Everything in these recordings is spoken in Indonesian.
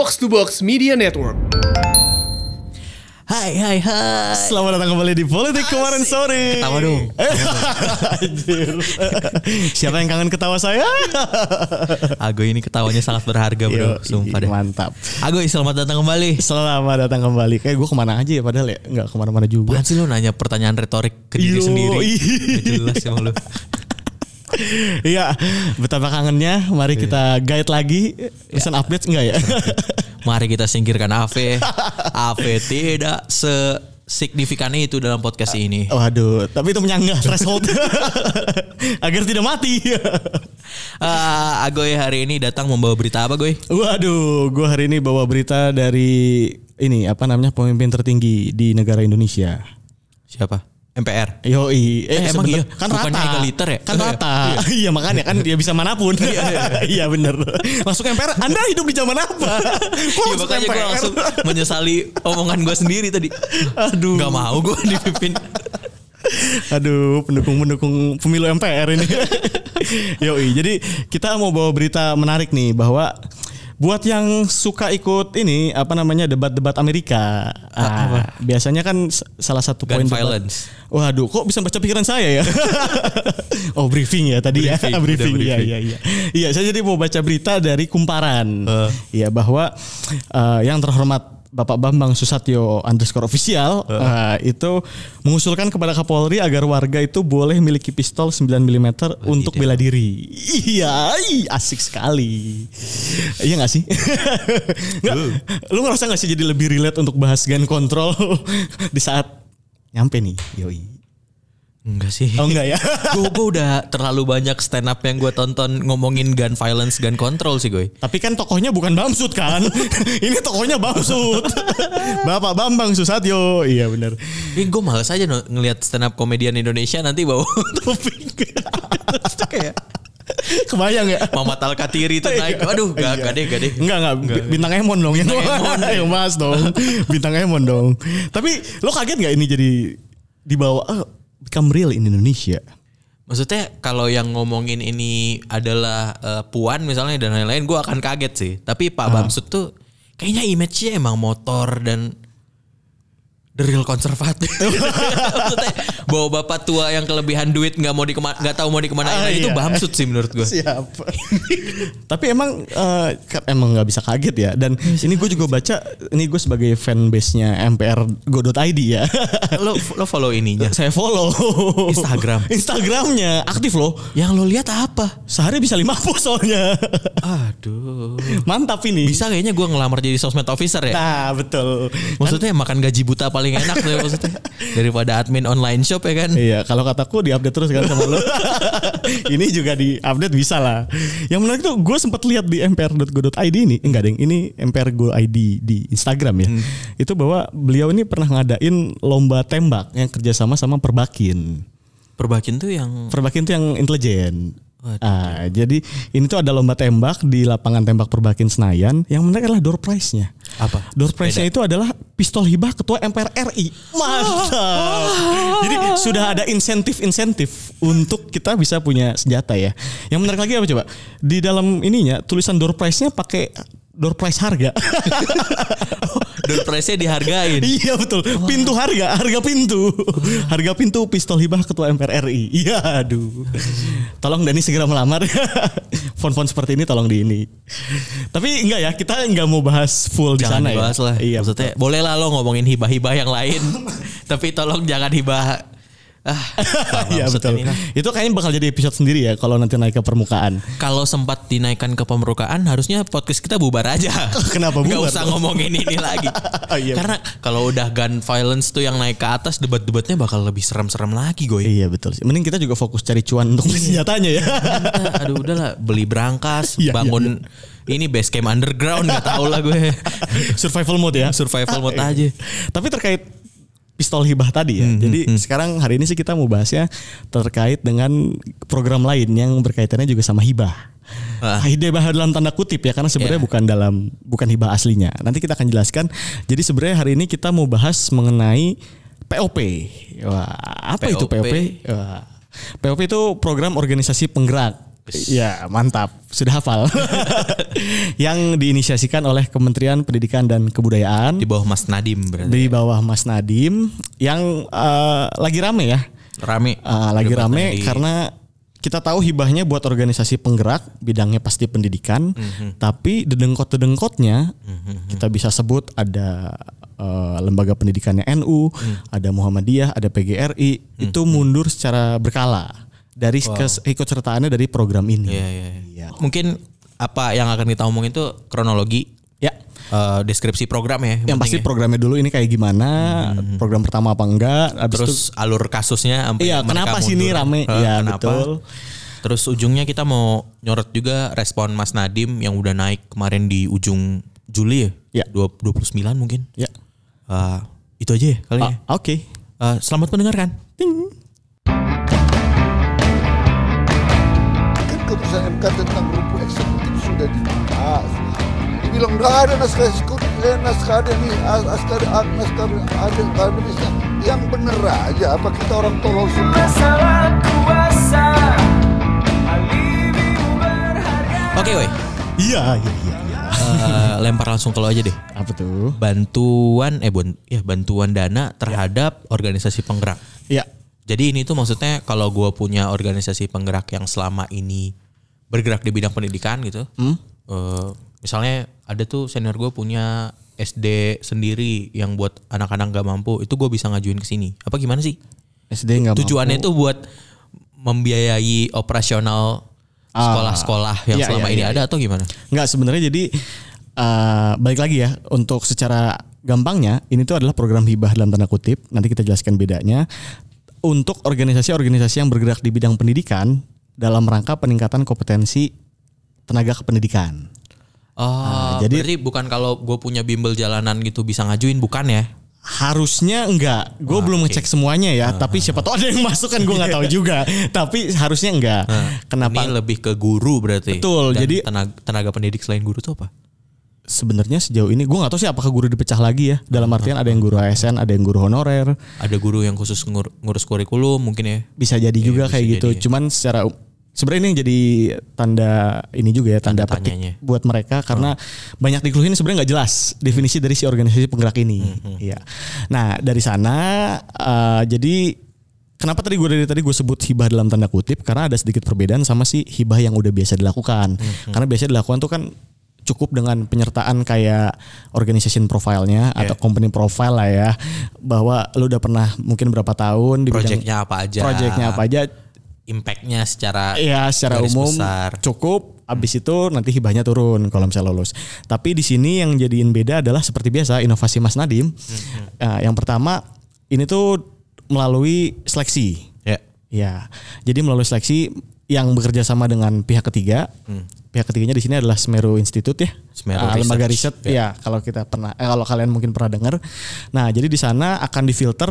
Box to Box Media Network. Hai hai hai. Selamat datang kembali di Politik kemarin sore. Ketawa dong. Anjir. Siapa yang kangen ketawa saya? Agoy ini ketawanya sangat berharga bro. Yo, Sumpah deh. Mantap. Agoy selamat datang kembali. Selamat datang kembali. Kayak gue ke mana aja ya padahal ya nggak ke mana-mana juga. Apaan sih lu nanya pertanyaan retorik ke diri Yo, sendiri? Gak jelas emang lu. Iya, betapa kangennya. Mari kita guide lagi. Pesan update enggak ya? Mari kita singkirkan Ave. Ave tidak sesignifikan itu dalam podcast ini. Waduh, tapi itu menyanggah threshold agar tidak mati. Ah, Agoy hari ini datang membawa berita apa Goy? Waduh, gue hari ini bawa berita dari ini apa namanya pemimpin tertinggi di negara Indonesia. Siapa? MPR. Yoi, Eh, emang sebentar- iya? kan Bukannya rata. egaliter ya? Kan rata. iya makanya kan dia bisa mana pun. Iya bener. Langsung MPR. Anda hidup di zaman apa? Kok Iya makanya gue langsung menyesali omongan gue sendiri tadi. Aduh. Gak mau gue dipimpin. Aduh, pendukung-pendukung pemilu MPR ini. Yoi, jadi kita mau bawa berita menarik nih bahwa buat yang suka ikut ini apa namanya debat-debat Amerika. Ah, biasanya kan salah satu poin debat- violence. Waduh, kok bisa baca pikiran saya ya? oh, briefing ya tadi Briefing, ya. briefing. Iya, briefing. iya, iya. Iya, saya jadi mau baca berita dari Kumparan. Iya, bahwa eh, yang terhormat Bapak Bambang Susatyo underscore official eh, itu mengusulkan kepada Kapolri agar warga itu boleh miliki pistol 9 mm untuk bela diri. Iya, asik sekali. Iya gak sih? Nggak, lu ngerasa gak sih jadi lebih relate untuk bahas gun control di saat nyampe nih? Yoi. Enggak sih. Oh enggak ya? gue udah terlalu banyak stand up yang gue tonton ngomongin gun violence, gun control sih gue. Tapi kan tokohnya bukan Bamsud kan? Ini tokohnya Bamsud. Bapak Bambang Susatyo. Iya benar. Ini gue males aja no, ngelihat stand up komedian Indonesia nanti bawa topik. Kayak Kebayang ya? Mamat Alkatiri itu naik. Aduh, gak, Iya. gak deh, gak deh. Enggak enggak bintang Emon dong Bintang Emon. yang bahas dong. Bintang Emon dong. Tapi lo kaget nggak ini jadi dibawa oh, become real in Indonesia? Maksudnya kalau yang ngomongin ini adalah eh, Puan misalnya dan lain-lain, gue akan kaget sih. Tapi Pak Bamsud tuh kayaknya image-nya emang motor dan the real konservatif. Maksudnya bawa bapak tua yang kelebihan duit nggak mau dikema nggak tahu mau dikemanain Ah, itu iya. Bamsud sih menurut gue. Siapa? Tapi emang eh, kan emang nggak bisa kaget ya. Dan ini gue juga baca, ini gue sebagai fanbase-nya MPR Go.id ya. lo lo follow ininya. Saya follow Instagram. Instagramnya aktif loh. Yang lo lihat apa? Sehari bisa lima post soalnya. Aduh. Mantap ini. Bisa kayaknya gue ngelamar jadi sosmed officer ya. Nah betul. Maksudnya makan gaji buta paling enak tuh ya maksudnya. Daripada admin online shop ya kan. Iya, kalau kataku diupdate terus kan sama lo. ini juga diupdate bisa lah. Yang menarik tuh gue sempat lihat di mpr.go.id ini, enggak deng, ini mpr.go.id di Instagram ya. Itu bahwa beliau ini pernah ngadain lomba tembak yang kerjasama sama Perbakin. Perbakin tuh yang Perbakin tuh yang intelijen. Waduh. Ah, jadi ini tuh ada lomba tembak di lapangan tembak Perbakin Senayan. Yang menarik adalah door prize-nya. Apa? Door prize-nya itu adalah pistol hibah ketua MPR RI. Mantap. Jadi sudah ada insentif-insentif untuk kita bisa punya senjata ya. Yang menarik lagi apa coba? Di dalam ininya tulisan door prize-nya pakai door prize harga. door prize-nya dihargain. iya betul. Pintu harga, harga pintu. Harga pintu pistol hibah ketua MPR RI. Iya, aduh. Tolong Dani segera melamar. Font-font seperti ini tolong di ini. Tapi enggak ya, kita enggak mau bahas full di jangan sana dibahas ya. lah. Iya, Maksudnya boleh lah lo ngomongin hibah-hibah yang lain. Tapi tolong jangan hibah. Ah, Iya maksud betul. Itu kayaknya bakal jadi episode sendiri ya kalau nanti naik ke permukaan. Kalau sempat dinaikkan ke permukaan harusnya podcast kita bubar aja. Kenapa bubar? usah ngomongin ini lagi. Iya. Karena kalau udah gun violence tuh yang naik ke atas debat-debatnya bakal lebih serem-serem lagi gue. Iya betul sih. Mending kita juga fokus cari cuan untuk senjatanya ya. Aduh udahlah beli berangkas, Iya, bangun ini base camp underground nggak tahu lah gue. Survival mode ya. Survival mode aja. Tapi terkait pistol hibah tadi ya. Hmm, Jadi sekarang hari ini sih kita mau bahasnya terkait dengan program lain yang berkaitannya juga sama hibah. Ah. Hibah dalam tanda kutip ya karena sebenarnya Ya. bukan dalam bukan hibah aslinya. Nanti kita akan jelaskan. Jadi sebenarnya hari ini kita mau bahas mengenai POP. Wah, apa itu POP? POP? Wah, POP itu program organisasi penggerak. Ya mantap, sudah hafal. yang diinisiasikan oleh Kementerian Pendidikan dan Kebudayaan Di bawah Mas Nadim berarti. di bawah Mas Nadim yang eh, lagi rame ya. Rame. Eh, lagi rame Nadim. karena kita tahu hibahnya buat organisasi penggerak bidangnya pasti pendidikan, Mhm. tapi dedengkot-dedengkotnya kita bisa sebut ada eh, lembaga pendidikannya NU, Mhm. ada Muhammadiyah, ada PGRI, itu mundur secara berkala dari kes- ikutsertaannya dari program ini. Iya, iya, iya. Iya. Mungkin apa yang akan kita omongin itu kronologi Ya, eh, deskripsi program ya. yang pasti ya. programnya dulu ini kayak gimana, program pertama apa enggak, habis itu terus alur kasusnya sampai Iya, mereka kenapa sih ini rame? Iya, kenapa? betul. Terus ujungnya kita mau nyorot juga respon Mas Nadim yang udah naik kemarin di ujung Juli ya? Ya. Dua- 29 mungkin. ya. Eh, itu aja ya kali ya. Ah, Oke. Eh, selamat mendengarkan. Ting. Keputusan MK tentang rumput eksekutif sudah dibahas. Dibilang nggak ada naskah eksekutif, eh, naskah ada nih, as- naskah ada, ah, naskah ada, akademisnya. Yang bener aja, apa kita orang tolol semua? masalah kuasa Oke, woi. Iya, iya, iya. iya. Eh, lempar langsung ke lo aja deh. Apa tuh? Bantuan eh bun, ya bantuan dana terhadap organisasi penggerak. Ya. Jadi ini tuh maksudnya kalau gue punya organisasi penggerak yang selama ini bergerak di bidang pendidikan gitu. eh, misalnya ada tuh senior gue punya SD sendiri yang buat anak-anak gak mampu. Itu gue bisa ngajuin ke sini. Apa gimana sih? SD nggak Tujuannya itu buat membiayai operasional Ah. sekolah-sekolah yang Iya, selama iya, ini iya, ada atau gimana? Nggak sebenarnya jadi eh, balik lagi ya untuk secara gampangnya ini tuh adalah program hibah dalam tanda kutip. Nanti kita jelaskan bedanya. Untuk organisasi-organisasi yang bergerak di bidang pendidikan dalam rangka peningkatan kompetensi tenaga kependidikan. Oh, jadi- berarti bukan kalau gue punya bimbel jalanan gitu bisa ngajuin, bukan ya? Harusnya enggak, gue belum ngecek semuanya ya. Tapi siapa tahu ada yang masuk kan gue nggak tahu juga. Tapi harusnya enggak. Kenapa? Ini lebih ke guru berarti. Betul, Dan jadi- tenaga, tenaga pendidik selain guru tuh apa? Sebenarnya sejauh ini gue nggak tahu sih apakah guru dipecah lagi ya. Dalam artian ada yang guru ASN, ada yang guru honorer. Ada guru yang khusus ngur- ngurus kurikulum mungkin ya. bisa jadi juga bisa kayak gitu. jadi ya. Cuman secara sebenarnya ini yang jadi tanda ini juga ya tanda, Tanda petik tanyanya. buat mereka karena banyak dikeluhin sebenarnya nggak jelas definisi dari si organisasi penggerak ini. Hmm, Iya. Nah dari sana eh, jadi kenapa tadi gue dari tadi gue sebut hibah dalam tanda kutip karena ada sedikit perbedaan sama si hibah yang udah biasa dilakukan. Hmm, Karena biasa dilakukan tuh kan cukup dengan penyertaan kayak organization profile-nya atau company profile lah ya bahwa lu udah pernah mungkin berapa tahun di Projectnya apa aja? projectnya apa aja Impactnya secara Iya secara umum besar. cukup. Abis itu nanti hibahnya turun kalau misalnya lulus. Tapi di sini yang jadiin beda adalah seperti biasa inovasi Mas Nadim. Hmm, Nah, yang pertama ini tuh melalui seleksi. Ya. Ya, jadi melalui seleksi yang bekerja sama dengan pihak ketiga. Pihak ketiganya di sini adalah Semeru Institute ya, Hmm. Semeru Ah, lembaga riset. Ya. Ya, kalau kita pernah, eh, kalau kalian mungkin pernah dengar. Nah, jadi di sana akan difilter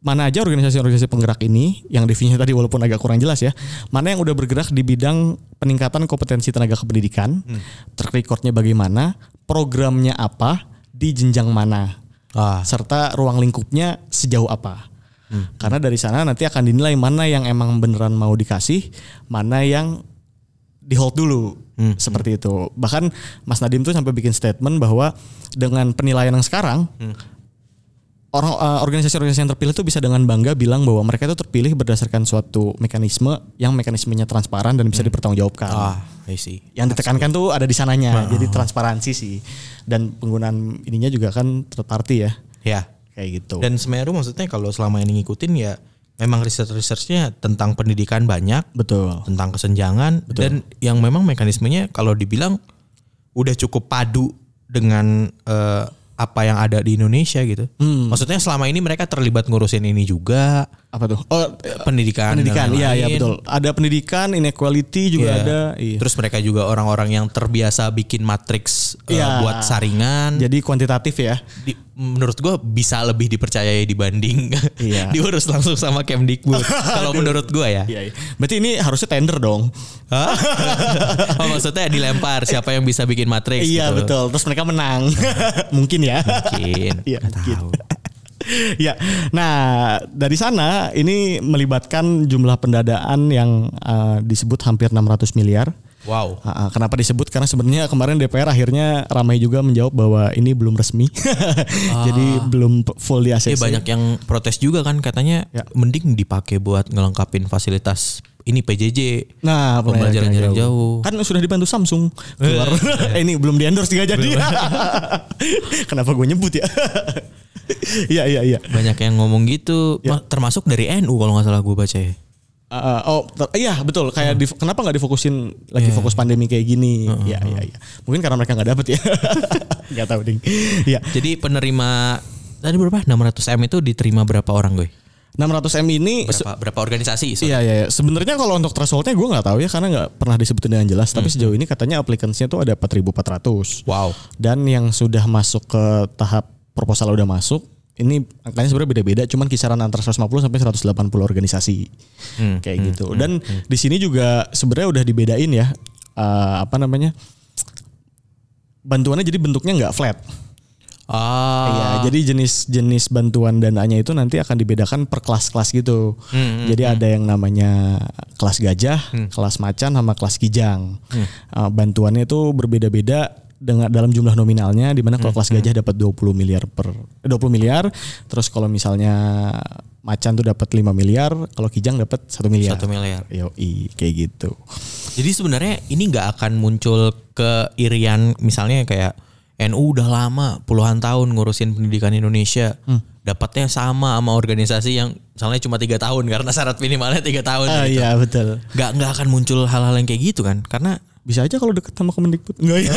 mana aja organisasi-organisasi penggerak ini yang definisinya tadi walaupun agak kurang jelas ya, mana yang udah bergerak di bidang peningkatan kompetensi tenaga kependidikan, Hmm. track recordnya bagaimana, programnya apa, di jenjang mana Ah, serta ruang lingkupnya sejauh apa. Hmm. Karena dari sana nanti akan dinilai mana yang emang beneran mau dikasih, mana yang di hold dulu. Hmm. Seperti itu. Bahkan Mas Nadim tuh sampai bikin statement bahwa dengan penilaian yang sekarang Hmm. Orang eh, organisasi-organisasi yang terpilih tuh bisa dengan bangga bilang bahwa mereka itu terpilih berdasarkan suatu mekanisme yang mekanismenya transparan dan bisa dipertanggungjawabkan ah, I see. yang ditekankan tuh ada di sananya. Jadi transparansi sih. Dan penggunaan ininya juga kan third party ya. Ya. Kayak gitu. Dan Semeru maksudnya kalau selama ini ngikutin ya memang research-researchnya tentang pendidikan banyak, betul. tentang kesenjangan dan yang memang mekanismenya kalau dibilang udah cukup padu dengan eh, apa yang ada di Indonesia gitu. Hmm. Maksudnya selama ini mereka terlibat ngurusin ini juga Apa tuh? Oh, pendidikan pendidikan. Iya, iya betul. Ada pendidikan, inequality juga Iya. ada. Iya. Terus mereka juga orang-orang yang terbiasa bikin matriks eh, Iya. buat saringan. Jadi kuantitatif ya. Di- menurut gue bisa lebih dipercayai dibanding Iya. diurus langsung sama Kemdikbud. Kalau menurut gue ya. Iya, iya. Berarti ini harusnya tender dong. Oh, maksudnya dilempar siapa yang bisa bikin matriks iya, gitu. betul. Terus mereka menang. mungkin ya. Mungkin. Iya, mungkin. tahu. ya. Nah, dari sana ini melibatkan jumlah pendadaan yang eh, disebut hampir 600 miliar. Wow. Ah, ah, kenapa disebut? Karena sebenarnya kemarin DPR akhirnya ramai juga menjawab bahwa ini belum resmi. Jadi belum full di ACC. Eh banyak yang protes juga kan katanya Ya. mending dipakai buat ngelengkapin fasilitas ini PJJ. Nah, Pembelajaran jarak jauh. Kan sudah dibantu Samsung keluar. eh, ini belum di endorse juga jadi. Kenapa gue nyebut ya? Iya iya iya. Banyak yang ngomong gitu, ma- termasuk dari NU kalau nggak salah gue baca ya. Uh, oh iya betul kayak di- kenapa nggak difokusin lagi fokus pandemi kayak gini? Iya iya iya. Mungkin karena mereka nggak dapet ya. Nggak tahu ding. Iya. Jadi penerima tadi berapa? 600 M itu diterima berapa orang gue? 600 M ini Berapa berapa organisasi? sorry. Iya iya. iya. Sebenarnya kalau untuk thresholdnya gue nggak tahu ya karena nggak pernah disebutin dengan jelas. Tapi sejauh ini katanya applicansnya tuh ada 4.400. Wow. Dan yang sudah masuk ke tahap proposal udah masuk. Ini angkanya sebenarnya beda-beda. Cuman kisaran antara 150 sampai 180 organisasi kayak gitu. Dan di sini juga sebenarnya udah dibedain ya eh, apa namanya bantuannya jadi bentuknya nggak flat. Ah. Iya, jadi jenis-jenis bantuan dananya itu nanti akan dibedakan per kelas-kelas gitu. jadi ada yang namanya kelas gajah, kelas macan sama kelas kijang. Uh, bantuannya itu berbeda-beda dengan dalam jumlah nominalnya di mana kalau kelas gajah dapat 20 miliar per eh, 20 miliar, terus kalau misalnya macan tuh dapat 5 miliar, kalau kijang dapat 1 miliar. Satu miliar. Yoi, kayak gitu. Jadi sebenarnya ini nggak akan muncul ke irian misalnya kayak NU udah lama puluhan tahun ngurusin pendidikan Indonesia dapatnya sama sama organisasi yang misalnya cuma tiga tahun karena syarat minimalnya tiga tahun Ah, gitu. iya, betul. nggak nggak akan muncul hal-hal yang kayak gitu kan karena Bisa aja kalau deket sama Kemendikbud. Enggak ya.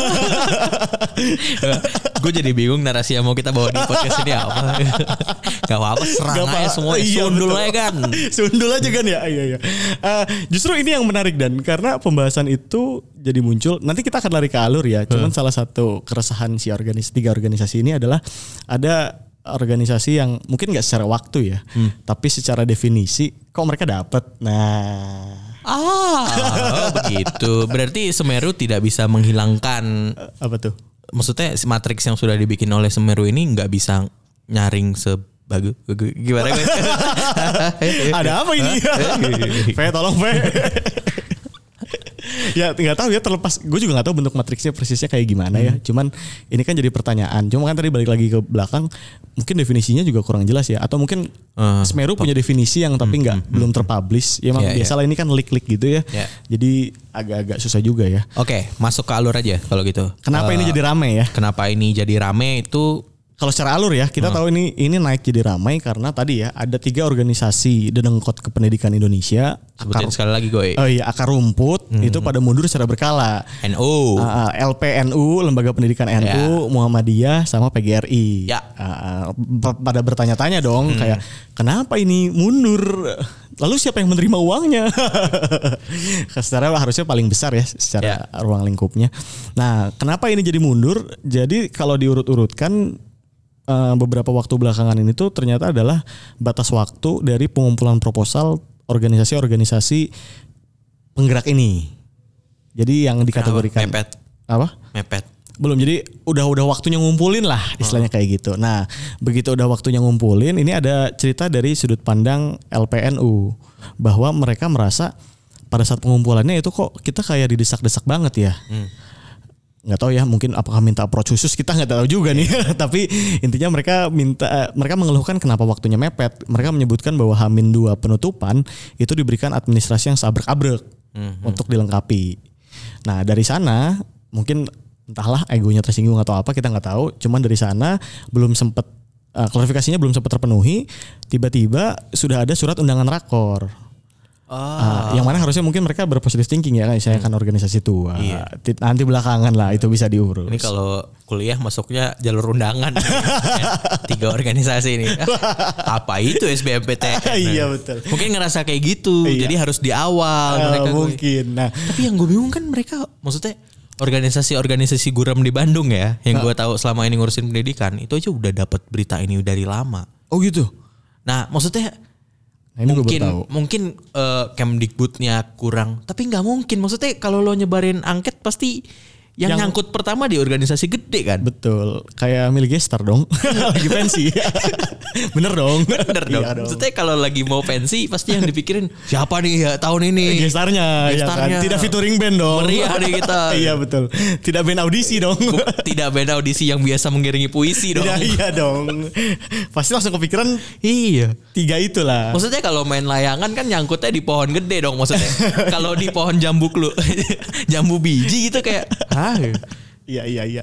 gue jadi bingung narasi yang mau kita bawa di podcast ini apa Gak apa-apa serang Gak aja apa- semua iya, sundul betul. aja kan Sundul aja kan ya. Iya iya. Eh, justru ini yang menarik dan karena pembahasan itu jadi muncul. Nanti kita akan lari ke alur ya. Cuman salah satu keresahan si organis tiga organisasi ini adalah ada organisasi yang mungkin nggak secara waktu ya, tapi secara definisi kok mereka dapat. Nah, Ah oh, begitu Berarti Semeru tidak bisa menghilangkan apa tuh? maksudnya si matriks yang sudah dibikin oleh Semeru ini nggak bisa nyaring sebagus gimana? Ada apa ini? Fe tolong Fe. ya nggak tahu ya terlepas. Gue juga nggak tahu bentuk matriksnya persisnya kayak gimana ya. Cuman ini kan jadi pertanyaan. Cuma kan tadi balik lagi ke belakang mungkin definisinya juga kurang jelas ya. Atau mungkin Eh, Semeru punya definisi yang tapi nggak belum terpublish. Ya emang Iya, iya. biasalah ini kan leak-leak gitu ya. Iya. jadi agak-agak susah juga ya. Oke, masuk ke alur aja kalau gitu. kenapa Eh, ini jadi rame ya? Kenapa ini jadi rame itu Kalau secara alur ya, kita tahu ini ini naik jadi ramai karena tadi ya ada tiga organisasi Dedengkot Kependidikan Indonesia. sebutin sekali lagi gue. Oh iya, akar rumput itu pada mundur secara berkala. NU. Ah, ah, LPNU, Lembaga Pendidikan NU, Muhammadiyah, sama PGRI. Ya. Pa- pada bertanya-tanya dong, kayak kenapa ini mundur? Lalu siapa yang menerima uangnya? secara harusnya paling besar ya, secara ruang lingkupnya. Nah, kenapa ini jadi mundur? Jadi kalau diurut-urutkan eh, beberapa waktu belakangan ini tuh ternyata adalah batas waktu dari pengumpulan proposal organisasi-organisasi penggerak ini. Jadi yang dikategorikan Mepet. apa? Mepet. Belum. Jadi udah udah waktunya ngumpulin lah istilahnya kayak gitu. Nah, begitu udah waktunya ngumpulin, ini ada cerita dari sudut pandang LPNU bahwa mereka merasa pada saat pengumpulannya itu kok kita kayak didesak-desak banget ya. Nggak tahu ya mungkin apakah minta approach khusus kita nggak tahu juga nih. Tapi intinya mereka minta eh, mereka mengeluhkan kenapa waktunya mepet. Mereka menyebutkan bahwa Hamin dua penutupan itu diberikan administrasi yang sabrek-abrek untuk dilengkapi. Nah dari sana mungkin entahlah egonya tersinggung atau apa kita nggak tahu. Cuman dari sana belum sempat eh, klarifikasinya belum sempat terpenuhi. Tiba-tiba sudah ada surat undangan rakor Ah, yang mana harusnya mungkin mereka berpositif thinking ya kan saya kan organisasi tua. Iya. Ti- Nanti belakangan lah itu bisa diurus. Ini kalau kuliah masuknya jalur undangan. Tiga organisasi ini. Ah, apa itu SBMPTN? Iya, betul. Mungkin ngerasa kayak gitu. Iya. Jadi harus di awal Ah, mereka. gue. mungkin. Nah, Tapi yang gue bingung kan mereka maksudnya organisasi-organisasi guram di Bandung ya, yang gue tahu selama ini ngurusin pendidikan, itu aja udah dapat berita ini dari lama. oh gitu. Nah, maksudnya Nah, ini mungkin tahu. mungkin eh, Kemdikbudnya kurang, tapi nggak mungkin. Maksudnya kalau lo nyebarin angket pasti yang, Yang- nyangkut pertama di organisasi gede kan. Betul. Kayak Mil Gester dong. lagi pensi. Bener dong. Bener dong. Iya Maksudnya kalau lagi mau pensi pasti yang dipikirin siapa nih ya tahun ini. Gestarnya, ya kan? Tidak featuring band dong. Meriah nih kita. iya betul. Tidak band audisi dong. Tidak beda audisi yang biasa mengiringi puisi dong. Iya iya dong. Pasti langsung kepikiran Iya. tiga itulah. Maksudnya kalau main layangan kan nyangkutnya di pohon gede dong maksudnya. kalau di pohon jambu klu, jambu biji gitu kayak, ah, Iya iya iya.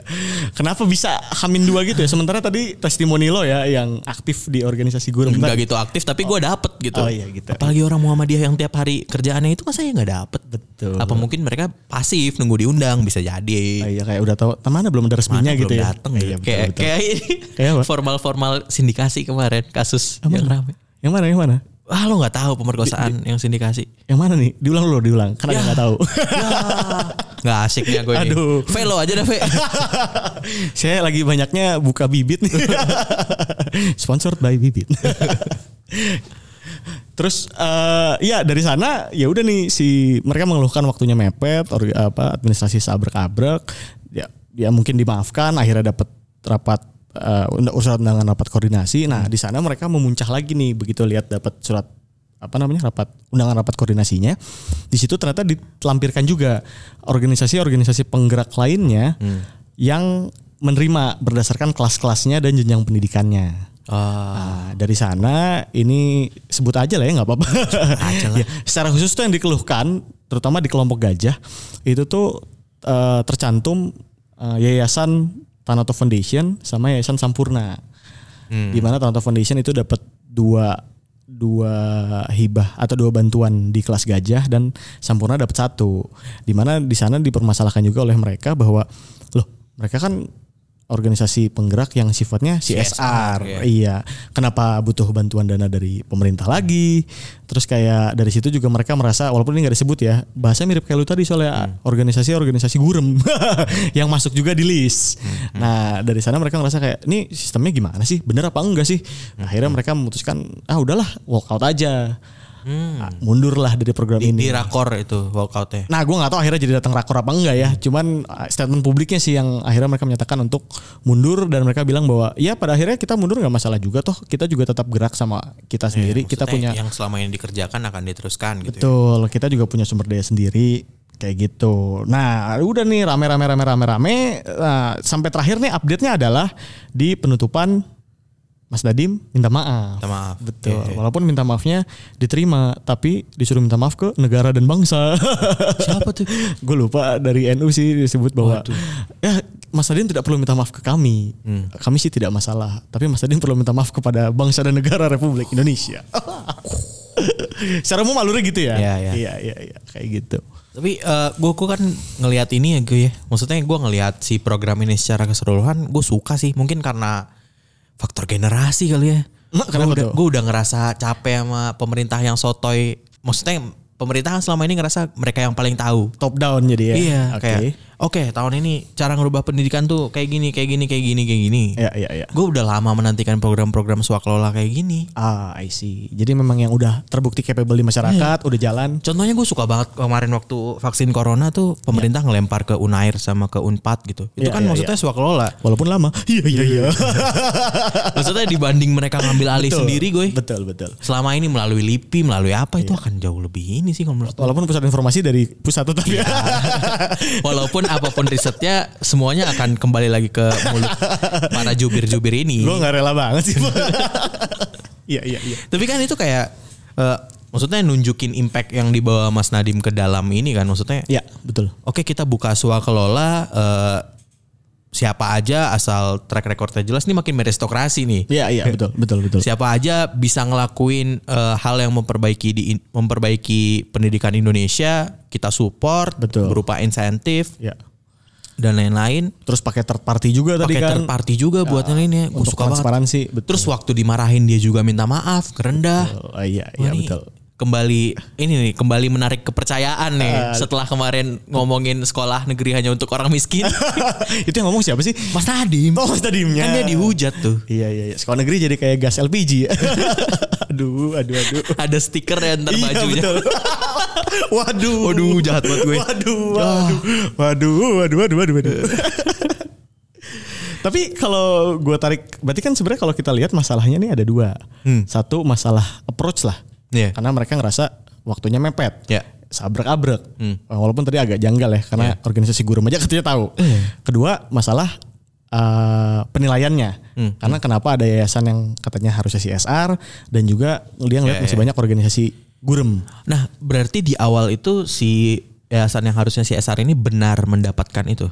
Kenapa bisa hamin dua gitu ya? Sementara tadi testimoni lo ya yang aktif di organisasi guru. enggak gitu aktif tapi gue dapet gitu. Oh, iya, gitu. Apalagi orang Muhammadiyah yang tiap hari kerjaannya itu kan saya nggak dapet. Betul. Apa mungkin mereka pasif nunggu diundang bisa jadi. Ah, iya kayak udah tahu mana belum ada resminya Mana gitu belum ya. dateng Iya, ya. betul, kayak betul. kayak ini Kayak apa? formal-formal sindikasi kemarin kasus Yang yang rame. Yang mana yang mana? Ah lo nggak tahu pemerkosaan yang sindikasi. Yang mana nih? Diulang dulu diulang. Karena Ya. nggak tahu. Nggak asik nih aku ini. Aduh. Velo aja deh Ve. Saya lagi banyaknya buka bibit nih. Sponsored by bibit. Terus eh ya dari sana ya udah nih si mereka mengeluhkan waktunya mepet, or, apa administrasi sabrek-abrek. Ya ya mungkin dimaafkan akhirnya dapat rapat eh, unda- surat undangan rapat koordinasi. Nah, di sana mereka memuncah lagi nih begitu lihat dapat surat apa namanya rapat undangan rapat koordinasinya di situ ternyata ditelampirkan juga organisasi-organisasi penggerak lainnya yang menerima berdasarkan kelas-kelasnya dan jenjang pendidikannya. Ah, Nah, dari sana ini sebut aja lah ya nggak apa-apa. aja lah. Ya, secara khusus tuh yang dikeluhkan, terutama di kelompok gajah, itu tuh eh, tercantum eh, yayasan Tanoto Foundation sama yayasan Sampurna. Hmm. Di mana Tanoto Foundation itu dapat dua dua hibah atau dua bantuan di kelas gajah dan Sampurna dapat satu. Di mana di sana dipermasalahkan juga oleh mereka bahwa loh mereka kan organisasi penggerak yang sifatnya CSR. CSR, ya. Iya. Kenapa butuh bantuan dana dari pemerintah lagi? Terus kayak dari situ juga mereka merasa walaupun ini nggak disebut ya, bahasa mirip kayak lu tadi soalnya organisasi-organisasi gurem yang masuk juga di list. Nah, dari sana mereka ngerasa kayak ini sistemnya gimana sih? Bener apa enggak sih? Nah, akhirnya mereka memutuskan ah udahlah walkout aja. Ah, Mundurlah dari program di, ini. di rakor itu walkoutnya. Nah, gue nggak tahu akhirnya jadi datang rakor apa enggak ya. Cuman uh, statement publiknya sih yang akhirnya mereka menyatakan untuk mundur dan mereka bilang bahwa ya pada akhirnya kita mundur nggak masalah juga toh. Kita juga tetap gerak sama kita sendiri. kita Maksudnya punya yang selama ini dikerjakan akan diteruskan gitu. ya. betul. Kita juga punya sumber daya sendiri kayak gitu. Nah, udah nih rame-rame rame-rame rame. Nah, sampai terakhir nih update-nya adalah di penutupan Mas Dadim minta maaf. Minta maaf. Betul. Oke. Walaupun minta maafnya diterima, tapi disuruh minta maaf ke negara dan bangsa. Siapa tuh? gue lupa dari NU sih disebut bahwa ya Mas Adin tidak perlu minta maaf ke kami. Hmm. Kami sih tidak masalah, tapi Mas Adin perlu minta maaf kepada bangsa dan negara Republik Indonesia. Secara umum alurnya gitu ya. Iya, iya. Iya, iya, iya, kayak gitu. Tapi gue kan ngelihat ini ya gue ya. Maksudnya gue ngelihat si program ini secara keseluruhan gue suka sih. Mungkin karena faktor generasi kali ya. Nah, Gue udah, gue udah ngerasa capek sama pemerintah yang sotoy. Maksudnya pemerintah kan selama ini ngerasa mereka yang paling tahu. Top down jadi ya. Iya, Oke. kayak oke tahun ini cara ngerubah pendidikan tuh kayak gini, kayak gini, kayak gini, kayak gini. Iya, iya, iya. Gue udah lama menantikan program-program swakelola kayak gini. Ah, I see. Jadi memang yang udah terbukti capable di masyarakat, udah jalan. Contohnya gue suka banget kemarin waktu vaksin corona tuh pemerintah ngelempar ke Unair sama ke Unpad gitu. Itu Iya, kan iya, maksudnya swakelola. Walaupun lama. Iya, iya, iya. Maksudnya dibanding mereka ngambil alih Betul, sendiri gue. Betul, betul. Selama ini melalui LIPI, melalui apa itu akan jauh lebih ini sih kalau menurut. Walaupun pusat informasi dari pusat tetap ya. Walaupun apa pun risetnya semuanya akan kembali lagi ke mulut para jubir-jubir ini. Gue nggak rela banget sih. Iya, iya, iya. Tapi kan itu kayak eh, maksudnya nunjukin impact yang dibawa Mas Nadim ke dalam ini kan maksudnya. Iya, betul. Oke kita buka swakelola eh, siapa aja asal track recordnya jelas ini makin meristokrasi nih. Iya, iya, betul, betul, betul. Siapa aja bisa ngelakuin eh, hal yang memperbaiki di memperbaiki pendidikan Indonesia, kita support Betul. berupa insentif Ya. dan lain-lain. Terus pakai third party juga tadi Pakai kan. third party juga buat yang lainnya. Gue untuk suka banget. transparansi, betul. Terus waktu dimarahin dia juga minta maaf, kerendah. Oh, iya, iya ini betul. Kembali ini nih, kembali menarik kepercayaan nih setelah kemarin ngomongin sekolah negeri hanya untuk orang miskin. Itu yang ngomong siapa sih? Mas Nadim. Oh, Mas Nadimnya. Kan dia dihujat tuh. Iya, iya, iya. Sekolah negeri jadi kayak gas LPG. aduh, aduh, aduh. Ada stiker ya ntar Iya, bajunya. betul. waduh. Waduh, jahat banget gue. Waduh, waduh. Waduh, waduh, waduh, waduh, waduh. Tapi kalau gue tarik, berarti kan sebenarnya kalau kita lihat masalahnya nih ada dua. Satu masalah approach lah. Iya. Karena mereka ngerasa waktunya mepet. Ya. Sabrak-abrek. Walaupun tadi agak janggal ya, karena organisasi guru aja katanya tahu. Kedua masalah eh, penilaiannya. Karena kenapa ada yayasan yang katanya harusnya CSR dan juga dia ngeliat Ya, masih ya. banyak organisasi gurem. Nah, berarti di awal itu si yayasan yang harusnya CSR ini benar mendapatkan itu.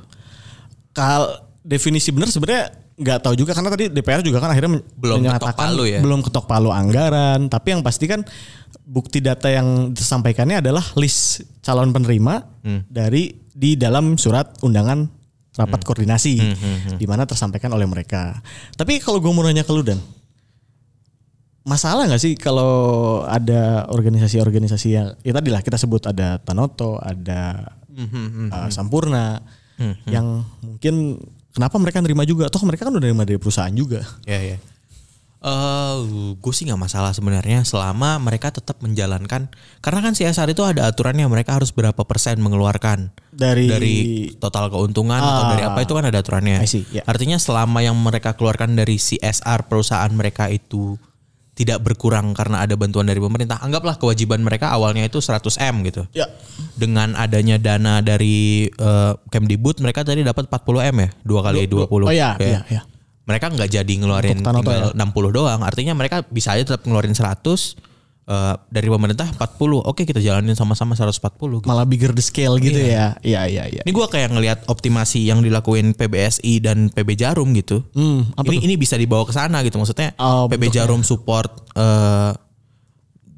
Kal definisi benar sebenarnya nggak tahu juga karena tadi DPR juga kan akhirnya Belum menyatakan ketok palu ya? belum ketok palu anggaran. Tapi yang pasti kan bukti data yang disampaikannya adalah list calon penerima Hmm. dari di dalam surat undangan rapat koordinasi Hmm, di mana tersampaikan oleh mereka. Tapi kalau gue mau nanya ke lu dan masalah nggak sih kalau ada organisasi-organisasi yang ya tadi lah kita sebut ada Tanoto ada Hmm, uh, Sampurna yang mungkin kenapa mereka nerima juga toh mereka kan udah nerima dari perusahaan juga Ya ya. Eh, gue sih nggak masalah sebenarnya selama mereka tetap menjalankan karena kan CSR itu ada aturannya mereka harus berapa persen mengeluarkan Dari- dari total keuntungan atau Ah. dari apa itu kan ada aturannya. See, ya. Artinya selama yang mereka keluarkan dari CSR perusahaan mereka itu tidak berkurang karena ada bantuan dari pemerintah, anggaplah kewajiban mereka awalnya itu 100 m gitu. ya. Dengan adanya dana dari eh, Kemdikbud mereka tadi dapat 40 m ya, dua kali 20. oh ya ya ya. Mereka nggak jadi ngeluarin tinggal 60 doang. Artinya mereka bisa aja tetap ngeluarin 100 eh, dari pemerintah 40. Oke, kita jalanin sama-sama 140 gitu. malah bigger the scale gitu ya iya iya iya Ini gua kayak ngelihat optimasi yang dilakuin PBSI dan PB Jarum gitu. hmm, apa ini ini bisa dibawa ke sana gitu maksudnya. Oh, PB bentuknya. Jarum support eh,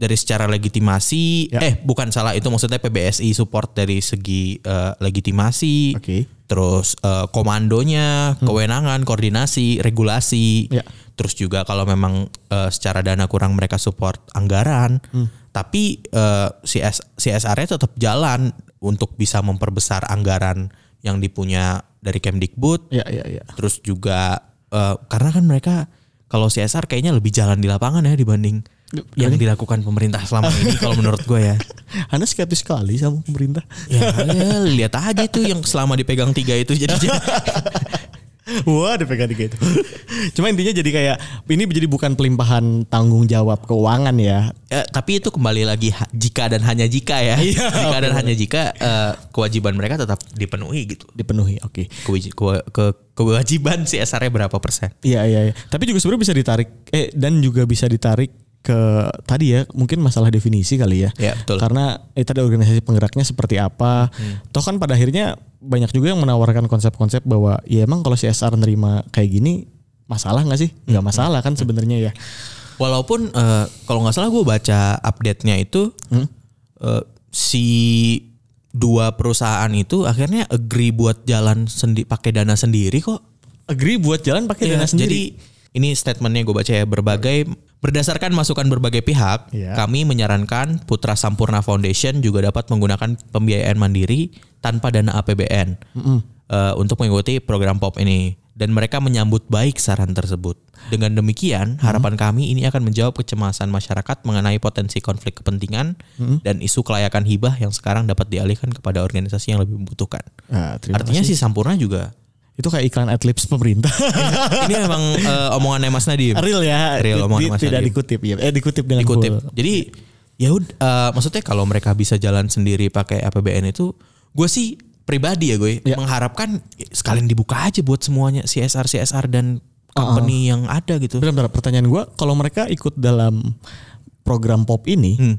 dari secara legitimasi. Ya. Eh, bukan salah itu maksudnya PBSI support dari segi eh, legitimasi. Oke. Hmm. Terus eh, komandonya, kewenangan, koordinasi, regulasi. Ya. Terus juga kalau memang eh, secara dana kurang mereka support anggaran. Hmm. Tapi eh, CS, CSR-nya tetap jalan untuk bisa memperbesar anggaran yang dipunya dari Kemdikbud. ya ya ya Terus juga eh, karena kan mereka kalau CSR kayaknya lebih jalan di lapangan ya dibanding yang dilakukan pemerintah selama ini kalau menurut gue ya. anda skeptis sekali sama pemerintah Ya, ya lihat aja tuh yang selama dipegang tiga itu jadi Wah, dipegang tiga itu. Cuma intinya jadi kayak ini jadi bukan pelimpahan tanggung jawab keuangan ya. Eh, tapi itu kembali lagi jika dan hanya jika ya. Iya, jika dan hanya jika eh, kewajiban mereka tetap dipenuhi gitu. Dipenuhi. Oke. Kewaji- kewa- ke, kewajiban CSR-nya berapa persen? Iya iya iya. Tapi juga sebenarnya bisa ditarik eh dan juga bisa ditarik ke tadi ya mungkin masalah definisi kali ya. Ya, betul. Karena eh tadi organisasi penggeraknya seperti apa. Toh kan pada akhirnya banyak juga yang menawarkan konsep-konsep bahwa ya emang kalau CSR nerima kayak gini masalah nggak sih? Nggak masalah kan sebenarnya ya. Walaupun eh, kalau nggak salah gue baca update-nya itu eh, si dua perusahaan itu akhirnya agree buat jalan sendi pakai dana sendiri kok. Agree buat jalan pakai Iya, dana sendiri. Jadi ini statementnya gue baca ya berbagai berdasarkan masukan berbagai pihak, Iya. kami menyarankan Putra Sampurna Foundation juga dapat menggunakan pembiayaan mandiri tanpa dana APBN eh, untuk mengikuti program POP ini dan mereka menyambut baik saran tersebut. Dengan demikian, harapan kami ini akan menjawab kecemasan masyarakat mengenai potensi konflik kepentingan dan isu kelayakan hibah yang sekarang dapat dialihkan kepada organisasi yang lebih membutuhkan. Ah, terima Artinya si Sampurna juga Itu kayak iklan adlibs pemerintah. ini memang eh, omongannya Mas Nadiem. Real ya. Real Di- omongan di- Mas tidak Nadiem. dikutip ya. Eh dikutip dengan dikutip. full. Jadi ya eh, maksudnya kalau mereka bisa jalan sendiri pakai APBN itu gue sih pribadi ya gue Ya. mengharapkan sekalian dibuka aja buat semuanya CSR CSR dan company yang ada gitu. Bentar, bentar, pertanyaan gue, kalau mereka ikut dalam program pop ini, Hmm.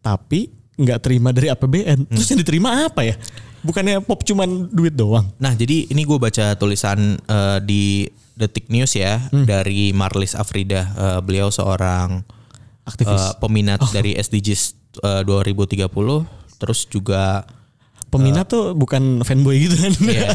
tapi nggak terima dari APBN, terus yang diterima apa ya? Bukannya pop cuman duit doang? Nah jadi ini gue baca tulisan eh, di Detik News ya Hmm. dari Marlis Afrida. Eh, beliau seorang Aktivis. eh, peminat Oh. dari SDGs eh, 2030. Terus juga Peminat tuh bukan fanboy gitu kan? ya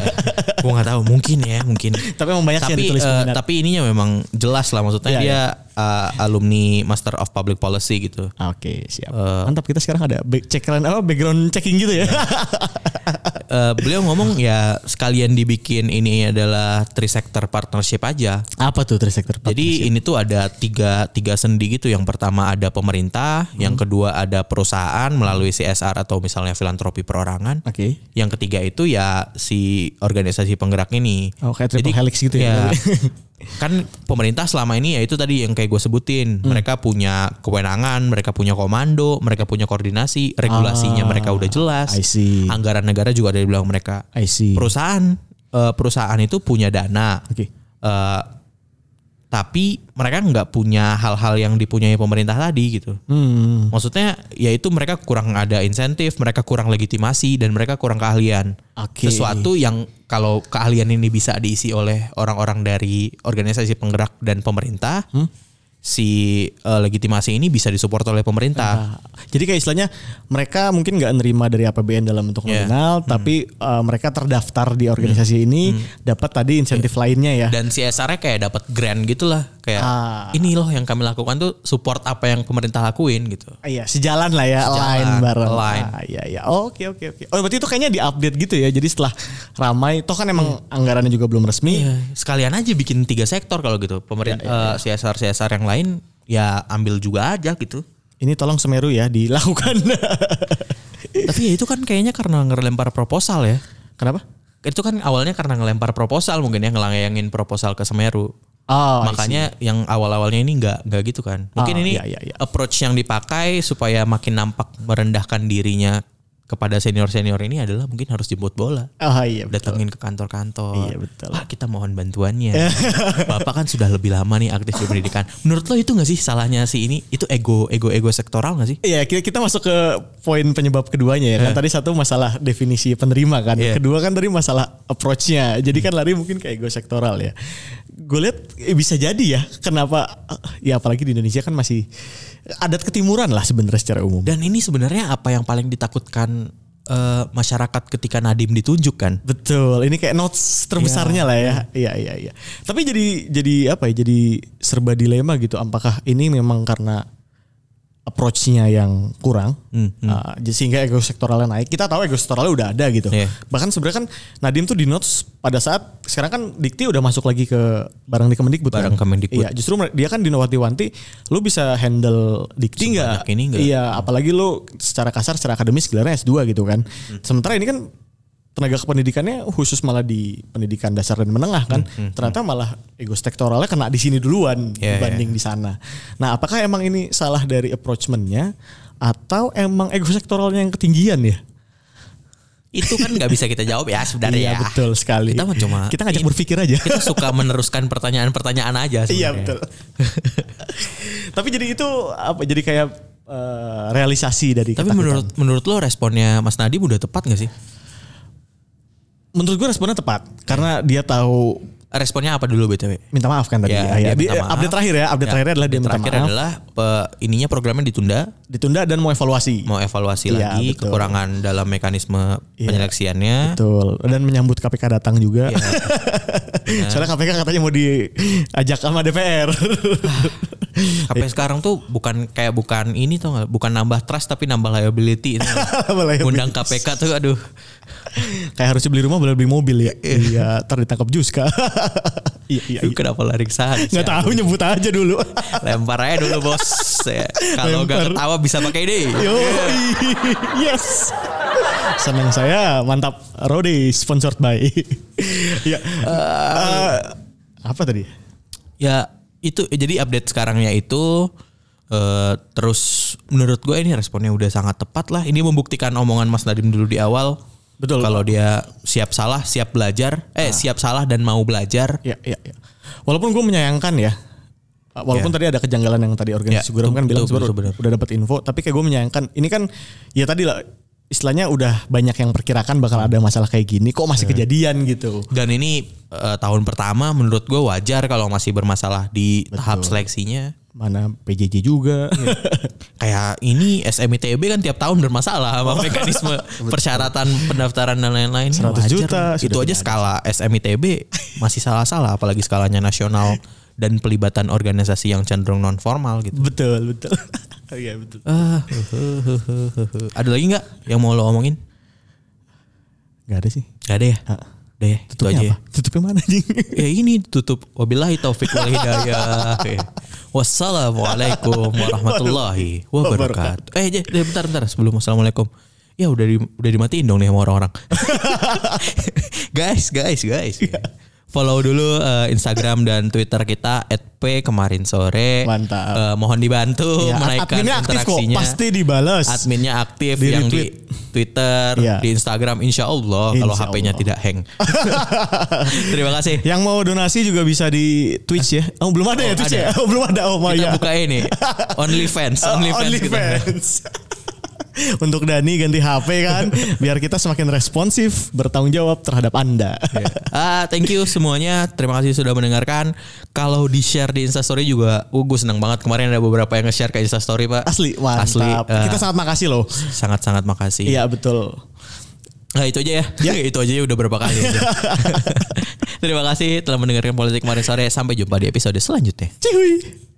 gue nggak tahu mungkin ya mungkin. tapi emang banyak sih yang tapi ditulis eh, peminat. tapi ininya memang jelas lah maksudnya Iya, dia eh, alumni Master of Public Policy gitu. Oke siap. Eh, Mantap kita sekarang ada cekran apa background checking gitu ya? eh, beliau ngomong ya sekalian dibikin ini adalah three sector partnership aja. Apa tuh trisektor? Jadi ini tuh ada tiga tiga sendi gitu. Yang pertama ada pemerintah, yang Hmm. kedua ada perusahaan melalui CSR atau misalnya filantropi perorangan. Oke. Yang ketiga itu ya si organisasi penggerak ini. Oh, kayak triple helix gitu ya. kan pemerintah selama ini ya itu tadi yang kayak gue sebutin. Hmm. Mereka punya kewenangan, mereka punya komando, mereka punya koordinasi, regulasinya mereka udah jelas. Ah, I see. Anggaran negara juga ada di belakang mereka. I see. Perusahaan eh, perusahaan itu punya dana. Oke. Eh, tapi mereka nggak punya hal-hal yang dipunyai pemerintah tadi gitu. Hmm. Maksudnya ya itu mereka kurang ada insentif, mereka kurang legitimasi dan mereka kurang keahlian. Oke. Sesuatu yang kalau keahlian ini bisa diisi oleh orang-orang dari organisasi penggerak dan pemerintah, Hmm? Si eh, legitimasi ini bisa disupport oleh pemerintah. Nah, jadi kayak istilahnya mereka mungkin nggak nerima dari APBN dalam bentuk Iya. nominal, tapi uh, mereka terdaftar di organisasi ini dapat tadi insentif lainnya ya. Dan CSR-nya kayak dapat grant gitulah, kayak Ah. ini loh yang kami lakukan tuh support apa yang pemerintah lakuin gitu. Ah, Iya, sejalan lah ya, Sejalan, line bareng. align. Ah, iya, iya. Oh, Oke, oke, oke. Oh, berarti itu kayaknya diupdate gitu ya. Jadi setelah ramai, toh kan emang anggarannya juga belum resmi. Iya, sekalian aja bikin tiga sektor kalau gitu. Pemerintah CSR CSR yang lain ya ambil juga aja gitu. Ini tolong Semeru ya dilakukan. Tapi ya itu kan kayaknya karena ngelempar proposal ya. Kenapa? Itu kan awalnya karena ngelempar proposal mungkin ya ngelayangin proposal ke Semeru. Oh, Makanya yang awal-awalnya ini nggak nggak gitu kan. Mungkin Ah, ini iya, iya, iya. approach yang dipakai supaya makin nampak merendahkan dirinya kepada senior-senior ini adalah mungkin harus jemput bola. Oh iya, betul. datengin ke kantor-kantor. Iya, betul. Pak kita mohon bantuannya. Bapak kan sudah lebih lama nih aktif di pendidikan. Menurut lo itu gak sih salahnya si ini? Itu ego ego ego sektoral gak sih? Iya, kita, kita masuk ke poin penyebab keduanya ya. Kan tadi satu masalah definisi penerima kan. Iya. Kedua kan tadi masalah approach-nya. Jadi kan lari mungkin kayak ego sektoral ya. Gue lihat eh, bisa jadi ya. Kenapa eh, ya apalagi di Indonesia kan masih adat ketimuran lah sebenarnya secara umum. Dan ini sebenarnya apa yang paling ditakutkan eh, masyarakat ketika Nadim ditunjuk kan? Betul, ini kayak notes terbesarnya lah ya. Iya iya iya. Tapi jadi jadi apa ya? Jadi serba dilema gitu. Apakah ini memang karena approach-nya yang kurang, Hmm, uh, jadi sehingga ego sektoralnya naik. Kita tahu ego sektoralnya udah ada gitu. Iya. Bahkan sebenarnya kan Nadim tuh di notes pada saat sekarang kan Dikti udah masuk lagi ke barang di Kemendikbud. Barang kan? Kemendikbud. Iya, justru dia kan di wanti-wanti, lu bisa handle Dikti nggak? Iya, apalagi lu secara kasar, secara akademis gelarnya S2 gitu kan. Hmm. Sementara ini kan tenaga kependidikannya khusus malah di pendidikan dasar dan menengah kan. Ternyata malah ego sektoralnya kena di sini duluan Hmm, Iya, dibanding di sana. Nah, apakah emang ini salah dari approachmentnya atau emang ego sektoralnya yang ketinggian ya? Itu kan nggak bisa kita jawab ya sebenarnya Iya ya. betul sekali. Kita cuma kita ngajak berpikir aja. Kita suka meneruskan pertanyaan-pertanyaan aja Iya sebenarnya. betul. Tapi jadi itu apa? Jadi kayak eh, realisasi dari Tapi ketakutan. menurut menurut lo responnya Mas Nadim udah tepat gak sih? Menurut gue responnya tepat karena dia tahu Responnya apa dulu BTW? minta maaf kan tadi. Ya, Ya, ya. dia maaf. update terakhir ya, update Ya, terakhirnya adalah dia minta terakhir maaf. adalah pe- ininya programnya ditunda, Ditunda dan mau evaluasi. mau evaluasi Iya, lagi betul. kekurangan dalam mekanisme Iya. penyeleksiannya. Betul. Dan menyambut KPK datang juga. Iya. Soalnya KPK katanya mau diajak sama DPR. Sampai sekarang tuh bukan kayak bukan ini tuh bukan nambah trust tapi? Nambah liability. Undang KPK tuh aduh. Kayak harusnya beli rumah boleh beli mobil ya. Iya, ntar ditangkap Juska. iya, iya, iya. Kenapa lari ke sana? sih? Nggak tahu nyebut aja dulu. Lempar aja dulu bos. Ya, Kalau nggak ketawa bisa pakai ini. Yo, yes. Senang saya, mantap. Rode sponsored by. Iya. Eh, apa tadi? Ya itu jadi update sekarangnya itu eh, terus menurut gue ini responnya udah sangat tepat lah. Ini membuktikan omongan Mas Nadim dulu di awal. Betul. Kalau dia siap salah, siap belajar, eh siap salah dan mau belajar. Ya, ya, ya. Walaupun gue menyayangkan ya. Walaupun Ya. tadi ada kejanggalan yang tadi organisasi Ya, Guram kan betul, bilang betul, betul, udah dapat info, tapi kayak gue menyayangkan. Ini kan ya tadi lah istilahnya udah banyak yang perkirakan bakal ada masalah kayak gini, kok masih Ya. kejadian gitu. Dan ini eh, tahun pertama menurut gue wajar kalau masih bermasalah di tahap seleksinya. Mana PJJ juga. Kayak ini SMITB kan tiap tahun bermasalah sama mekanisme persyaratan pendaftaran dan lain-lain. 100 Wajar juta. Itu aja tidak skala SMITB masih salah-salah apalagi skalanya nasional dan pelibatan organisasi yang cenderung non formal gitu. betul, betul. Iya, betul. Ah, ada lagi nggak yang mau lo omongin? Gak ada sih. Gak ada ya? Udah ya, itu Tutupnya aja ya. apa? Tutupnya mana anjing? Ya ini tutup. Wabillahi taufik wal hidayah. Wassalamualaikum warahmatullahi wabarakatuh. Eh, je, bentar bentar sebelum wassalamualaikum. Ya udah di, udah dimatiin dong nih sama orang-orang. guys, guys, guys. Follow dulu eh, Instagram dan Twitter kita @p kemarin sore. Mantap. Eh, mohon dibantu Ya, menaikkan adminnya aktif kok, interaksinya. pasti dibales. Adminnya aktif Di yang retweet. di Twitter, Iya. di Instagram insya Allah kalau HP-nya tidak hang. Terima kasih. Yang mau donasi juga bisa di Twitch ya. Oh belum ada Oh, ya Twitch ada. ya? Oh belum ada. Oh Kita ya. buka ini Oh, OnlyFans. kita. OnlyFans. Untuk Dani ganti HP kan, biar kita semakin responsif bertanggung jawab terhadap Anda. Ah, thank you semuanya. Terima kasih sudah mendengarkan. Kalau di share di Instastory juga, uh, gue senang banget kemarin ada beberapa yang nge-share ke Instastory pak. Asli, mantap. Asli. eh, kita sangat makasih loh. sangat-sangat makasih. Iya betul. Nah itu aja ya. itu aja ya udah berapa kali. aja. Terima kasih telah mendengarkan politik kemarin sore. Sampai jumpa di episode selanjutnya. Cihui.